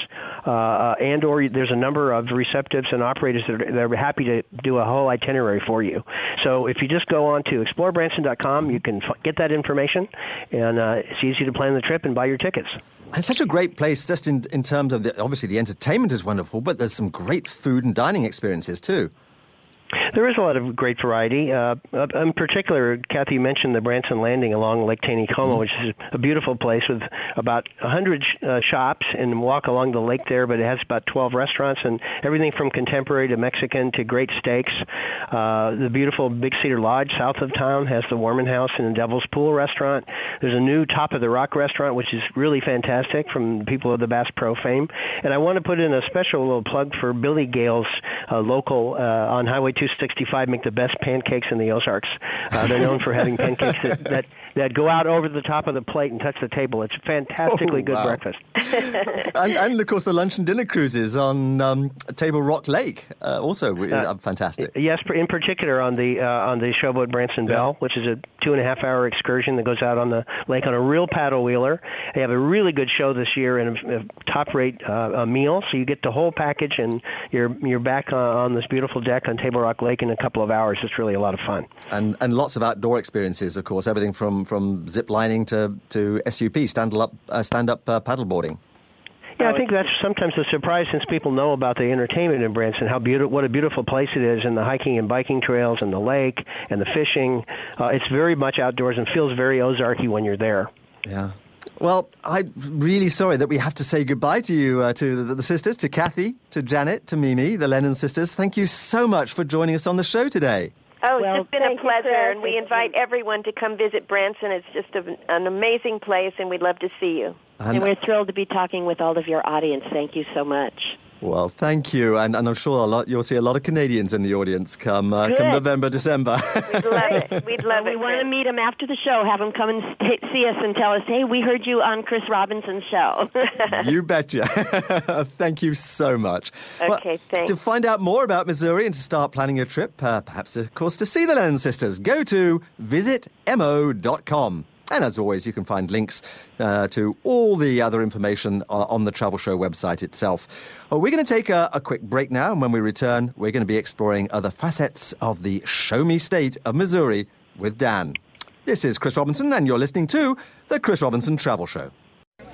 uh, and or there's a number of receptives and operators that are, that are happy to do a whole itinerary for you. So if you just go on to explorebranson.com, you can f- get that information, and uh, it's easy to plan the trip and buy your tickets. It's such a great place, just in, in terms of the, obviously the entertainment is wonderful, but there's some great food and dining experiences too. There is a lot of great variety. Uh, in particular, Kathy mentioned the Branson Landing along Lake Taneycomo, which is a beautiful place with about 100 uh, shops and walk along the lake there, but it has about 12 restaurants and everything from contemporary to Mexican to great steaks. Uh, the beautiful Big Cedar Lodge south of town has the Worman House and the Devil's Pool restaurant. There's a new Top of the Rock restaurant, which is really fantastic from people of the Bass Pro fame. And I want to put in a special little plug for Billy Gail's uh, local uh, on Highway 265 make the best pancakes in the Ozarks. Uh, they're known for having pancakes that, that that go out over the top of the plate and touch the table. It's a fantastically Oh, good wow. breakfast. and, and of course, the lunch and dinner cruises on um, Table Rock Lake, uh, also uh, fantastic. Yes, in particular on the uh, on the Showboat Branson Belle, which is a two and a half hour excursion that goes out on the lake on a real paddle wheeler. They have a really good show this year and a, a top rate uh, a meal, so you get the whole package and you're you're back uh, on this beautiful deck on Table Rock Lake in a couple of hours. It's really a lot of fun. And and lots of outdoor experiences, of course, everything from, from zip lining to, to SUP, stand up, uh, stand up uh, paddleboarding. Yeah, I think that's sometimes a surprise since people know about the entertainment in Branson, how beautiful, what a beautiful place it is, and the hiking and biking trails, and the lake, and the fishing. Uh, it's very much outdoors and feels very Ozarky when you're there. Yeah. Well, I'm really sorry that we have to say goodbye to you, uh, to the, the sisters, to Kathy, to Janet, to Mimi, the Lennon sisters. Thank you so much for joining us on the show today. Oh, it's just been a thank you, pleasure, and we invite everyone to come visit Branson. It's just a, an amazing place, and we'd love to see you. And- And we're thrilled to be talking with all of your audience. Thank you so much. Well, thank you, and, and I'm sure a lot, you'll see a lot of Canadians in the audience come uh, come November, December. We'd love it. We'd love we it. want to meet them after the show. Have them come and st- see us and tell us, "Hey, we heard you on Chris Robinson's show." you betcha. Thank you so much. Okay, thanks. To find out more about Missouri and to start planning your trip, uh, perhaps, of course, to see the Lennon sisters, go to visitmo.com. And as always, you can find links uh, to all the other information on, on the Travel Show website itself. Uh, we're going to take a, a quick break now, and when we return, we're going to be exploring other facets of the Show Me State of Missouri with Dan. This is Chris Robinson, and you're listening to the Chris Robinson Travel Show.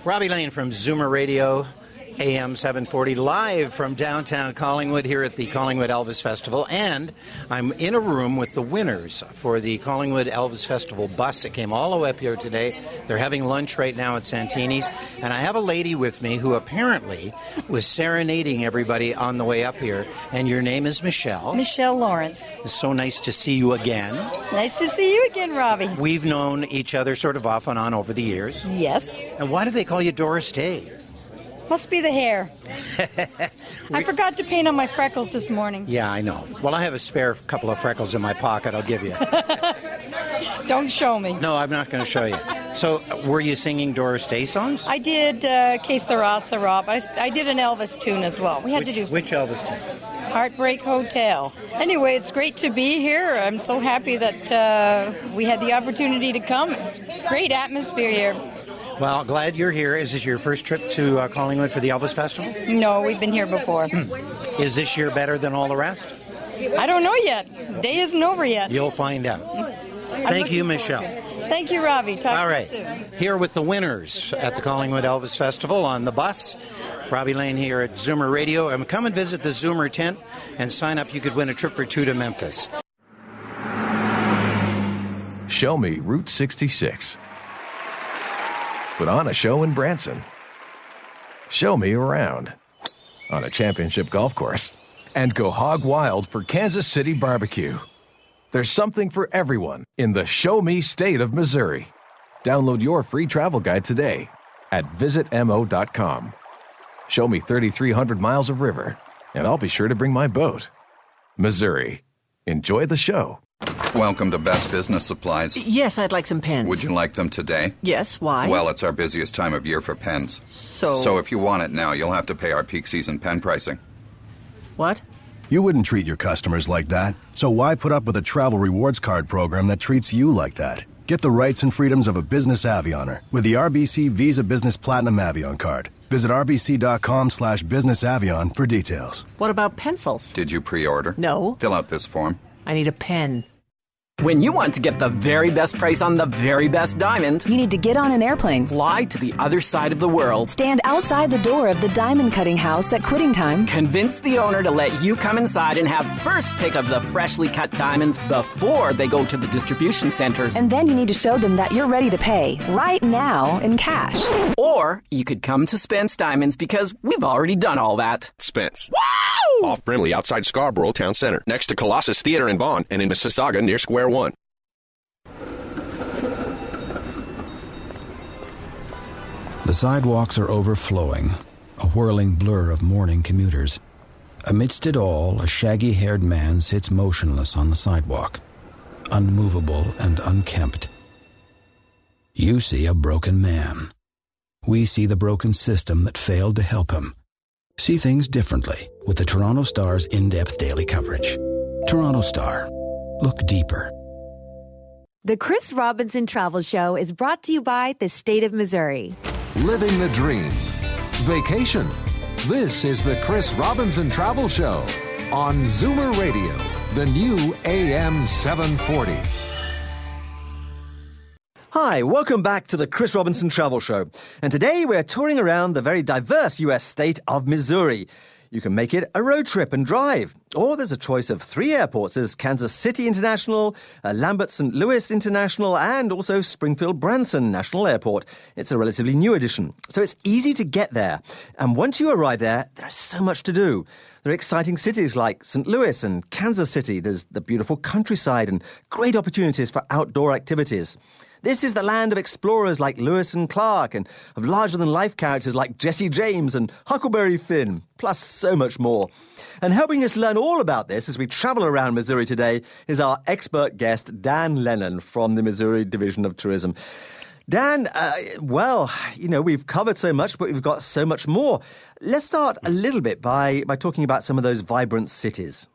Robbie Lane from Zoomer Radio, AM 740, live from downtown Collingwood here at the Collingwood Elvis Festival. And I'm in a room with the winners for the Collingwood Elvis Festival bus that came all the way up here today. They're having lunch right now at Santini's. And I have a lady with me who apparently was serenading everybody on the way up here. And your name is Michelle. Michelle Lawrence. It's so nice to see you again. Nice to see you again, Robbie. We've known each other sort of off and on over the years. Yes. And why do they call you Doris Day? Must be the hair. I forgot to paint on my freckles this morning. Yeah, I know. Well, I have a spare couple of freckles in my pocket. I'll give you. Don't show me. No, I'm not going to show you. So, were you singing Doris Day songs? I did uh, Que Sera Sera, but I, I did an Elvis tune as well. We had to do some Which Elvis tune? Heartbreak Hotel. Anyway, it's great to be here. I'm so happy that uh, we had the opportunity to come. It's great atmosphere here. Well, glad you're here. Is this your first trip to uh, Collingwood for the Elvis Festival? No, we've been here before. Is this year better than all the rest? I don't know yet. Day isn't over yet. You'll find out. Thank you, Michelle. Thank you, Robbie. Talk All to you soon. Here with the winners at the Collingwood Elvis Festival on the bus. Robbie Lane here at Zoomer Radio. And come and visit the Zoomer tent and sign up. You could win a trip for two to Memphis. Show me Route 66. Put on a show in Branson. Show me around on a championship golf course. And go hog wild for Kansas City barbecue. There's something for everyone in the Show Me state of Missouri. Download your free travel guide today at visitmo.com. Show me 3,300 miles of river, and I'll be sure to bring my boat. Missouri. Enjoy the show. Welcome to Best Business Supplies. Yes, I'd like some pens. Would you like them today? Yes, why? Well, it's our busiest time of year for pens. So- So if you want it now, you'll have to pay our peak season pen pricing. What? You wouldn't treat your customers like that. So why put up with a travel rewards card program that treats you like that? Get the rights and freedoms of a business Avioner with the RBC Visa Business Platinum Avion card. Visit rbc.com slash business avion for details. What about pencils? Did you pre-order? No. Fill out this form. I need a pen. When you want to get the very best price on the very best diamond, You need to get on an airplane. fly to the other side of the world. Stand outside the door of the diamond cutting house at quitting time. Convince the owner to let you come inside and have first pick of the freshly cut diamonds before they go to the distribution centers. And then you need to show them that you're ready to pay right now in cash. or you could come to Spence Diamonds because we've already done all that. Spence. Off Brimley, outside Scarborough Town Center, next to Colossus Theater in Vaughan, and in Mississauga near Square One. The sidewalks are overflowing, a whirling blur of morning commuters. Amidst it all, a shaggy haired man sits motionless on the sidewalk, unmovable and unkempt. You see a broken man. We see the broken system that failed to help him. See things differently with the Toronto Star's in depth daily coverage. Toronto Star. Look deeper. The Chris Robinson Travel Show is brought to you by the state of Missouri. Living the dream. Vacation. This is the Chris Robinson Travel Show on Zoomer Radio, the new AM 740. Hi, welcome back to the Chris Robinson Travel Show. And today we're touring around the very diverse US state of Missouri. You can make it a road trip and drive. Or there's a choice of three airports. There's Kansas City International, uh, Lambert St. Louis International, and also Springfield Branson National Airport. It's a relatively new addition. So it's easy to get there. And once you arrive there, there's so much to do. There are exciting cities like St. Louis and Kansas City. There's the beautiful countryside and great opportunities for outdoor activities. This is the land of explorers like Lewis and Clark and of larger than life characters like Jesse James and Huckleberry Finn, plus so much more. And helping us learn all about this as we travel around Missouri today is our expert guest, Dan Lennon from the Missouri Division of Tourism. Dan, uh, well, you know, we've covered so much, but we've got so much more. Let's start a little bit by, by talking about some of those vibrant cities.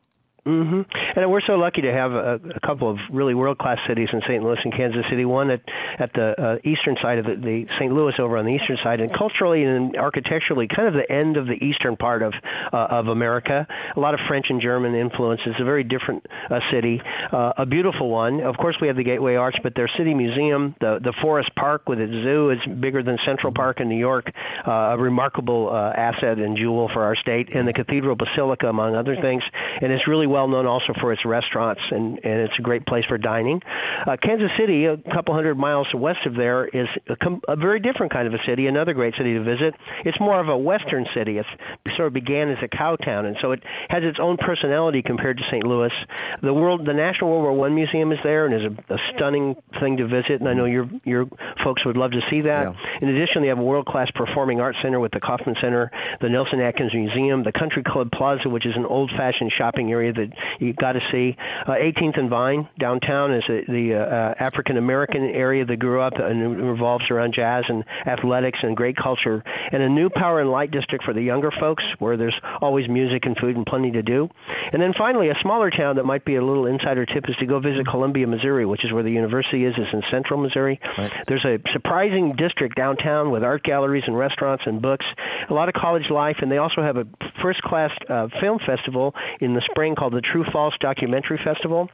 Hmm And we're so lucky to have a, a couple of really world-class cities in St. Louis and Kansas City. One at at the uh, eastern side of the, the St. Louis, over on the eastern side, and culturally and architecturally, kind of the end of the eastern part of uh, of America. A lot of French and German influences. A very different uh, city, uh, a beautiful one. Of course, we have the Gateway Arch, but their city museum, the the Forest Park with its zoo, is bigger than Central Park in New York. Uh, a remarkable uh, asset and jewel for our state, and the Cathedral Basilica, among other things. And it's really well known also for its restaurants, and, and it's a great place for dining. Uh, Kansas City, a couple hundred miles west of there, is a, com- a very different kind of a city, another great city to visit. It's more of a western city. It's, it sort of began as a cow town, and so it has its own personality compared to St. Louis. The world, the National World War One Museum is there, and is a, a stunning thing to visit. And I know your your folks would love to see that. In addition, they have a world class performing arts center with the Kauffman Center, the Nelson Atkins Museum, the Country Club Plaza, which is an old fashioned shopping area that you got to see. Uh, 18th and Vine downtown is a, the uh, African American area that grew up and revolves around jazz and athletics and great culture, and a new Power and Light district for the younger folks where there's always music and food and plenty to do. And then finally, a smaller town that might be a little insider tip is to go visit Columbia, Missouri, which is where the university is. Is in central Missouri. There's a surprising district downtown with art galleries and restaurants and books, a lot of college life, and they also have a first-class uh, film festival in the spring called the True False Documentary Festival.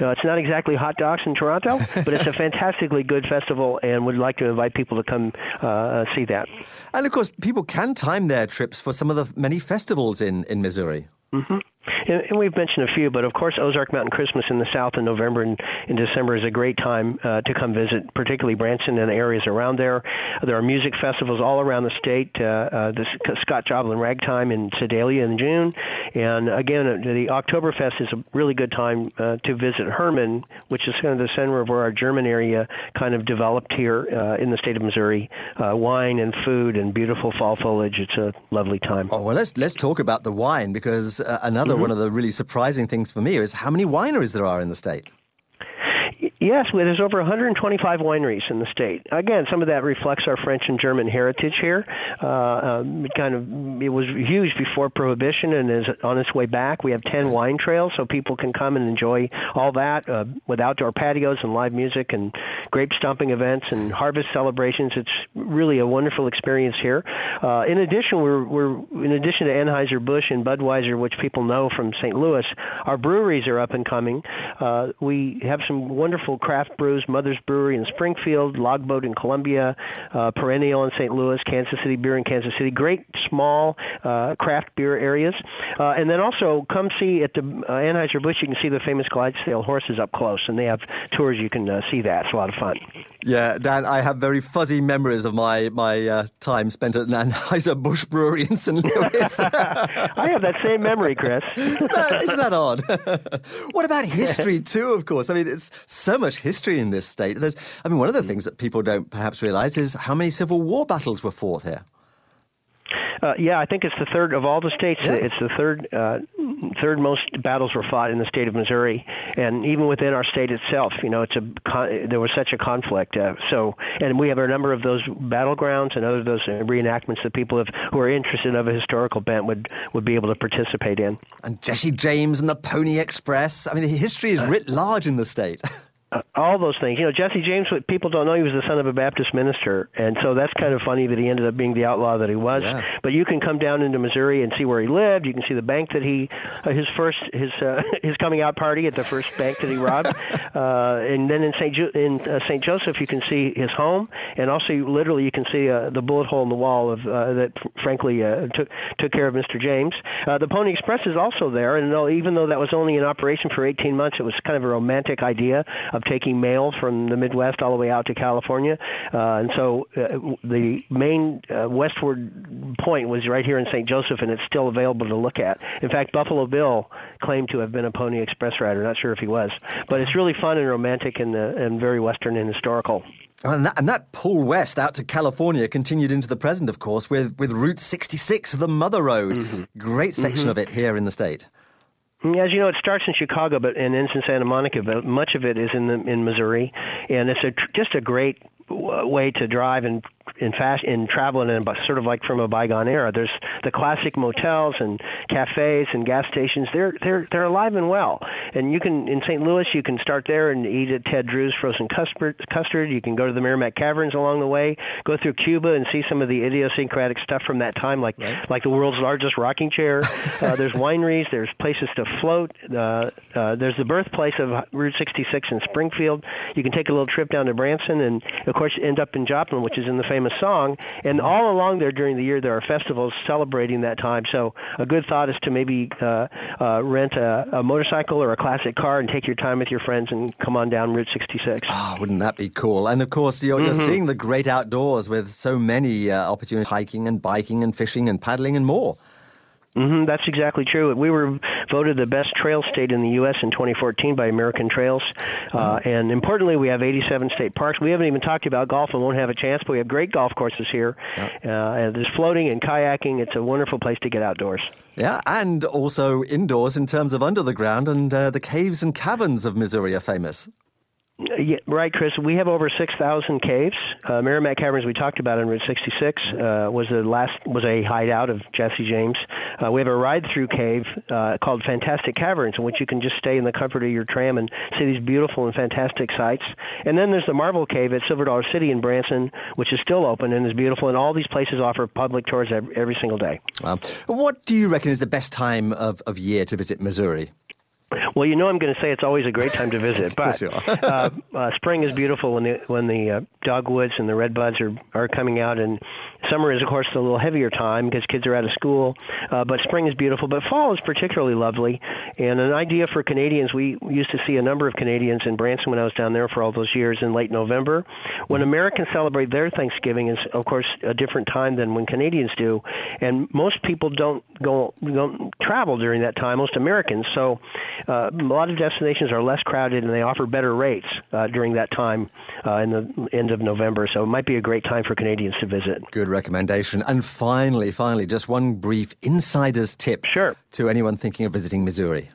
Uh, it's not exactly Hot Docs in Toronto, but it's a fantastically good festival, and would like to invite people to come uh, see that. And of course, people can time their trips for some of the many festivals in, in Missouri. Mm-hmm. And, and we've mentioned a few, but of course, Ozark Mountain Christmas in the South in November and in December is a great time uh, to come visit, particularly Branson and areas around there. There are music festivals all around the state. Uh, uh, the Scott Joplin Ragtime in Sedalia in June, and again, uh, the Oktoberfest is a really good time uh, to visit Hermann, which is kind of the center of where our German area kind of developed here uh, in the state of Missouri. Wine and food and beautiful fall foliage. It's a lovely time. Oh well, let's let's talk about the wine because another. Mm-hmm. one of the really surprising things for me is how many wineries there are in the state. Yes, there's over 125 wineries in the state. Again, some of that reflects our French and German heritage here. Uh, um, it kind of it was huge before Prohibition and is on its way back. We have 10 wine trails, so people can come and enjoy all that uh, with outdoor patios and live music and grape stomping events and harvest celebrations. It's really a wonderful experience here. Uh, in addition, we're, we're in addition to Anheuser Busch and Budweiser, which people know from St. Louis, our breweries are up and coming. Uh, we have some wonderful local craft brews, Mother's Brewery in Springfield, Logboat in Columbia, uh, Perennial in St. Louis, Kansas City Beer in Kansas City. Great small uh, craft beer areas. Uh, and then also come see at the uh, Anheuser-Busch, you can see the famous Clydesdale horses up close, and they have tours you can uh, see that. It's a lot of fun. Yeah, Dan, I have very fuzzy memories of my, my uh, time spent at an Anheuser-Busch brewery in St. Louis. I have that same memory, Chris. isn't, that, isn't that odd? what about history, too, of course? I mean, it's so much history in this state. There's, I mean, one of the things that people don't perhaps realize is how many civil war battles were fought here. Uh, yeah, I think it's the third of all the states. Yeah. It's the third uh, third most battles were fought in the state of Missouri, and even within our state itself, you know, it's a con- there was such a conflict. Uh, so, and we have a number of those battlegrounds and other those reenactments that people have, who are interested of a historical bent would would be able to participate in. And Jesse James and the Pony Express. I mean, the history is writ large in the state. All those things. You know, Jesse James, people don't know he was the son of a Baptist minister, and so that's kind of funny that he ended up being the outlaw that he was. Yeah. But you can come down into Missouri and see where he lived. You can see the bank that he, uh, his first, his uh, his coming out party at the first bank that he robbed, uh, and then in Saint jo- in uh, Saint Joseph you can see his home, and also literally you can see uh, the bullet hole in the wall of uh, that, frankly, uh, took took care of Mr. James. Uh, the Pony Express is also there, and though, even though that was only in operation for 18 months, it was kind of a romantic idea of taking mail from the Midwest all the way out to California. Uh, and so uh, the main uh, westward point was right here in St. Joseph, and it's still available to look at. In fact, Buffalo Bill claimed to have been a Pony Express rider. Not sure if he was, but it's really fun and romantic and, uh, and very Western and historical. And that, and that, pull west out to California continued into the present, of course, with, with Route 66, the Mother Road. Mm-hmm. Great section mm-hmm. of it here in the state. Mm, as you know, it starts in Chicago, but and ends in Santa Monica. But much of it is in the in Missouri, and it's a just a great way to drive and in fast in traveling in sort of like from a bygone era. There's the classic motels and cafes and gas stations. They're they're they're alive and well. And you can in St. Louis you can start there and eat at Ted Drewes frozen custard. Custard. You can go to the Meramec Caverns along the way. Go through Cuba and see some of the idiosyncratic stuff from that time, like right. like the world's largest rocking chair. uh, there's wineries. There's places to float. Uh, uh, there's the birthplace of Route 66 in Springfield. You can take a little trip down to Branson and of course end up in Joplin, which is in the famous song. And all along there during the year, there are festivals celebrating that time. So a good thought is to maybe uh, uh, rent a, a motorcycle or a classic car and take your time with your friends and come on down Route 66. Ah, oh, wouldn't that be cool? And of course, you're, mm-hmm. you're seeing the great outdoors with so many uh, opportunities hiking and biking and fishing and paddling and more. Mm-hmm, that's exactly true. We were voted the best trail state in the U.S. in 2014 by American Trails. Uh, mm-hmm. and importantly, we have 87 state parks. We haven't even talked about golf and won't have a chance, but we have great golf courses here. Yeah. Uh, there's floating and kayaking. It's a wonderful place to get outdoors. Yeah, and also indoors in terms of under the ground, and uh, the caves and caverns of Missouri are famous. Yeah, right, Chris. We have over six thousand caves. Uh, Meramec Caverns, we talked about on Route 66, uh, was the last was a hideout of Jesse James. Uh, we have a ride-through cave uh, called Fantastic Caverns, in which you can just stay in the comfort of your tram and see these beautiful and fantastic sights. And then there's the Marvel Cave at Silver Dollar City in Branson, which is still open and is beautiful. And all these places offer public tours every, every single day. Wow. What do you reckon is the best time of, of year to visit Missouri? Well, you know I'm going to say it's always a great time to visit, but uh, uh, spring is beautiful when the when the uh, dogwoods and the red buds are are coming out, and summer is of course a little heavier time because kids are out of school. Uh, but spring is beautiful, but fall is particularly lovely. And an idea for Canadians, we used to see a number of Canadians in Branson when I was down there for all those years in late November. When Americans celebrate their Thanksgiving is of course a different time than when Canadians do, and most people don't go don't travel during that time. Most Americans, so uh, a lot of destinations are less crowded and they offer better rates uh, during that time uh, in the end of November. So it might be a great time for Canadians to visit. Good recommendation. And finally, finally, just one brief insider's tip sure. to anyone thinking of visiting Missouri.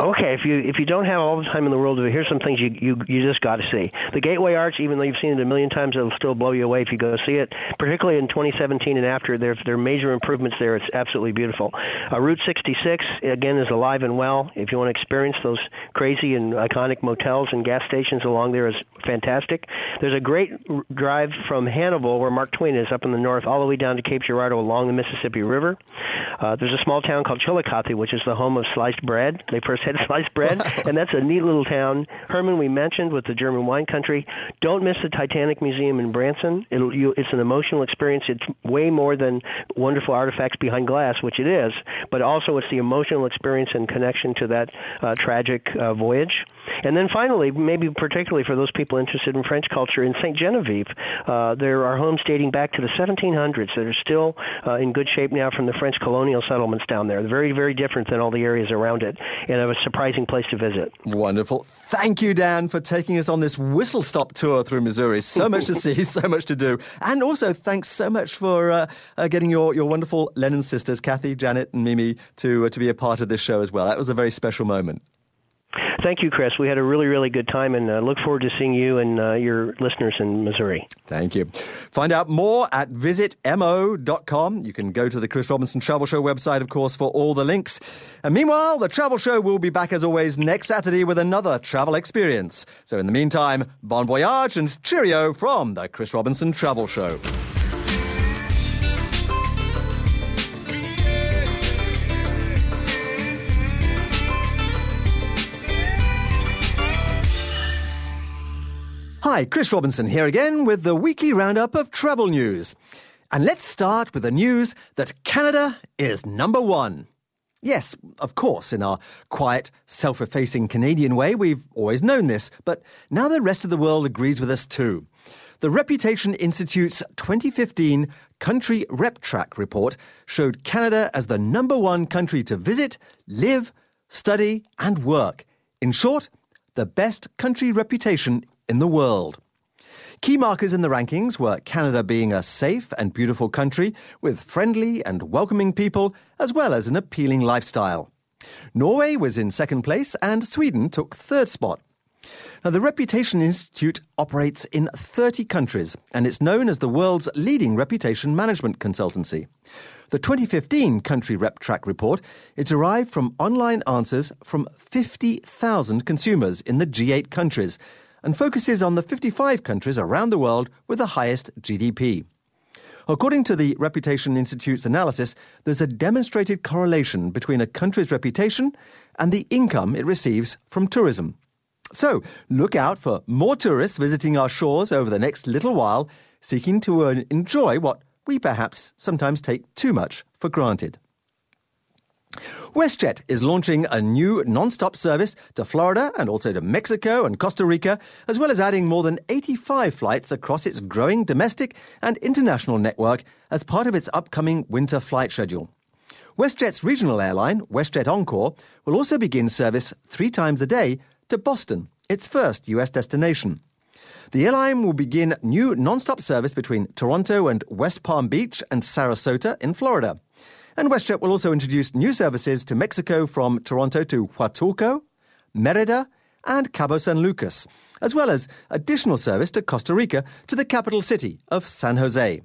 Okay, if you if you don't have all the time in the world, here's some things you you, you just got to see. The Gateway Arch, even though you've seen it a million times, it'll still blow you away if you go see it. Particularly in 2017 and after, there there are major improvements there. It's absolutely beautiful. Uh, Route 66 again is alive and well. If you want to experience those crazy and iconic motels and gas stations along there, is fantastic. There's a great drive from Hannibal, where Mark Twain is, up in the north, all the way down to Cape Girardeau along the Mississippi River. Uh, there's a small town called Chillicothe, which is the home of sliced bread. They first had sliced bread, and that's a neat little town. Hermann, we mentioned with the German wine country. Don't miss the Titanic Museum in Branson. It'll, you, it's an emotional experience. It's way more than wonderful artifacts behind glass, which it is, but also it's the emotional experience and connection to that uh, tragic uh, voyage. And then finally, maybe particularly for those people interested in French culture, in St. Genevieve, uh, there are homes dating back to the 1700s that are still uh, in good shape now from the French colonial settlements down there. They're very, very different than all the areas around it, and a surprising place to visit. Wonderful. Thank you, Dan, for taking us on this whistle stop tour through Missouri. So much to see, so much to do. And also, thanks so much for uh, uh, getting your, your wonderful Lennon sisters, Kathy, Janet, and Mimi, to, uh, to be a part of this show as well. That was a very special moment. Thank you, Chris. We had a really, really good time and uh, look forward to seeing you and uh, your listeners in Missouri. Thank you. Find out more at visitmo.com. You can go to the Chris Robinson Travel Show website, of course, for all the links. And meanwhile, the Travel Show will be back as always next Saturday with another travel experience. So in the meantime, bon voyage and cheerio from the Chris Robinson Travel Show. Hi, Chris Robinson here again with the weekly roundup of travel news. And let's start with the news that Canada is number one. Yes, of course, in our quiet, self effacing Canadian way, we've always known this, but now the rest of the world agrees with us too. The Reputation Institute's 2015 Country RepTrak report showed Canada as the number one country to visit, live, study, and work. In short, the best country reputation in the world. Key markers in the rankings were Canada being a safe and beautiful country with friendly and welcoming people, as well as an appealing lifestyle. Norway was in second place and Sweden took third spot. Now, the Reputation Institute operates in 30 countries and it's known as the world's leading reputation management consultancy. The 2015 Country RepTrak report is derived from online answers from 50,000 consumers in the G8 countries and focuses on the 55 countries around the world with the highest GDP. According to the Reputation Institute's analysis, there's a demonstrated correlation between a country's reputation and the income it receives from tourism. So, look out for more tourists visiting our shores over the next little while, seeking to uh, enjoy what we perhaps sometimes take too much for granted. WestJet is launching a new non-stop service to Florida and also to Mexico and Costa Rica, as well as adding more than 85 flights across its growing domestic and international network as part of its upcoming winter flight schedule. WestJet's regional airline, WestJet Encore, will also begin service three times a day to Boston, its first US destination. The airline will begin new non-stop service between Toronto and West Palm Beach and Sarasota in Florida. And WestJet will also introduce new services to Mexico from Toronto to Huatulco, Merida, and Cabo San Lucas, as well as additional service to Costa Rica to the capital city of San Jose.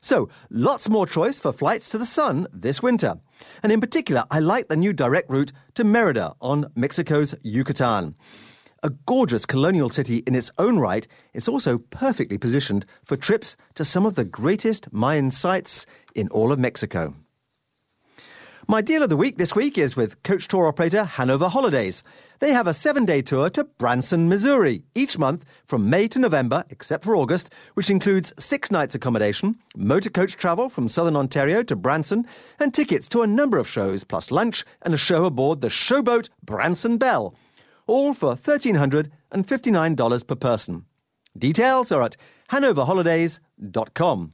So, lots more choice for flights to the sun this winter. And in particular, I like the new direct route to Merida on Mexico's Yucatan. A gorgeous colonial city in its own right, it's also perfectly positioned for trips to some of the greatest Mayan sites in all of Mexico. My deal of the week this week is with coach tour operator Hanover Holidays. They have a seven day tour to Branson, Missouri, each month from May to November, except for August, which includes six nights accommodation, motor coach travel from southern Ontario to Branson, and tickets to a number of shows, plus lunch and a show aboard the showboat Branson Belle, all for $1,359 per person. Details are at hanoverholidays.com.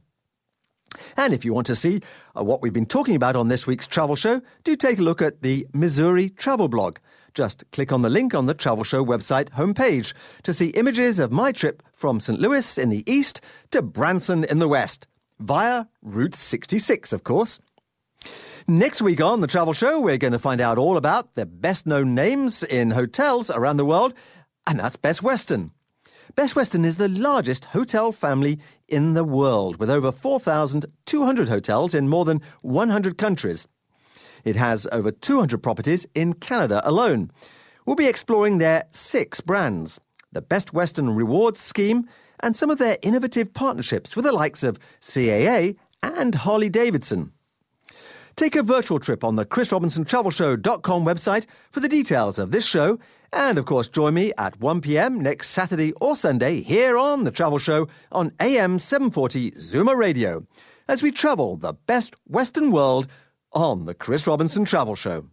And if you want to see uh, what we've been talking about on this week's travel show, do take a look at the Missouri Travel Blog. Just click on the link on the Travel Show website homepage to see images of my trip from St. Louis in the east to Branson in the west, via Route 66, of course. Next week on the Travel Show, we're going to find out all about the best known names in hotels around the world, and that's Best Western. Best Western is the largest hotel family in the world, with over 4,200 hotels in more than 100 countries. It has over 200 properties in Canada alone. We'll be exploring their six brands, the Best Western Rewards Scheme, and some of their innovative partnerships with the likes of CAA and Harley Davidson. Take a virtual trip on the chrisrobinsontravelshow.com website for the details of this show and of course, join me at 1 pm next Saturday or Sunday here on The Travel Show on AM 740 Zoomer Radio as we travel the best Western world on The Chris Robinson Travel Show.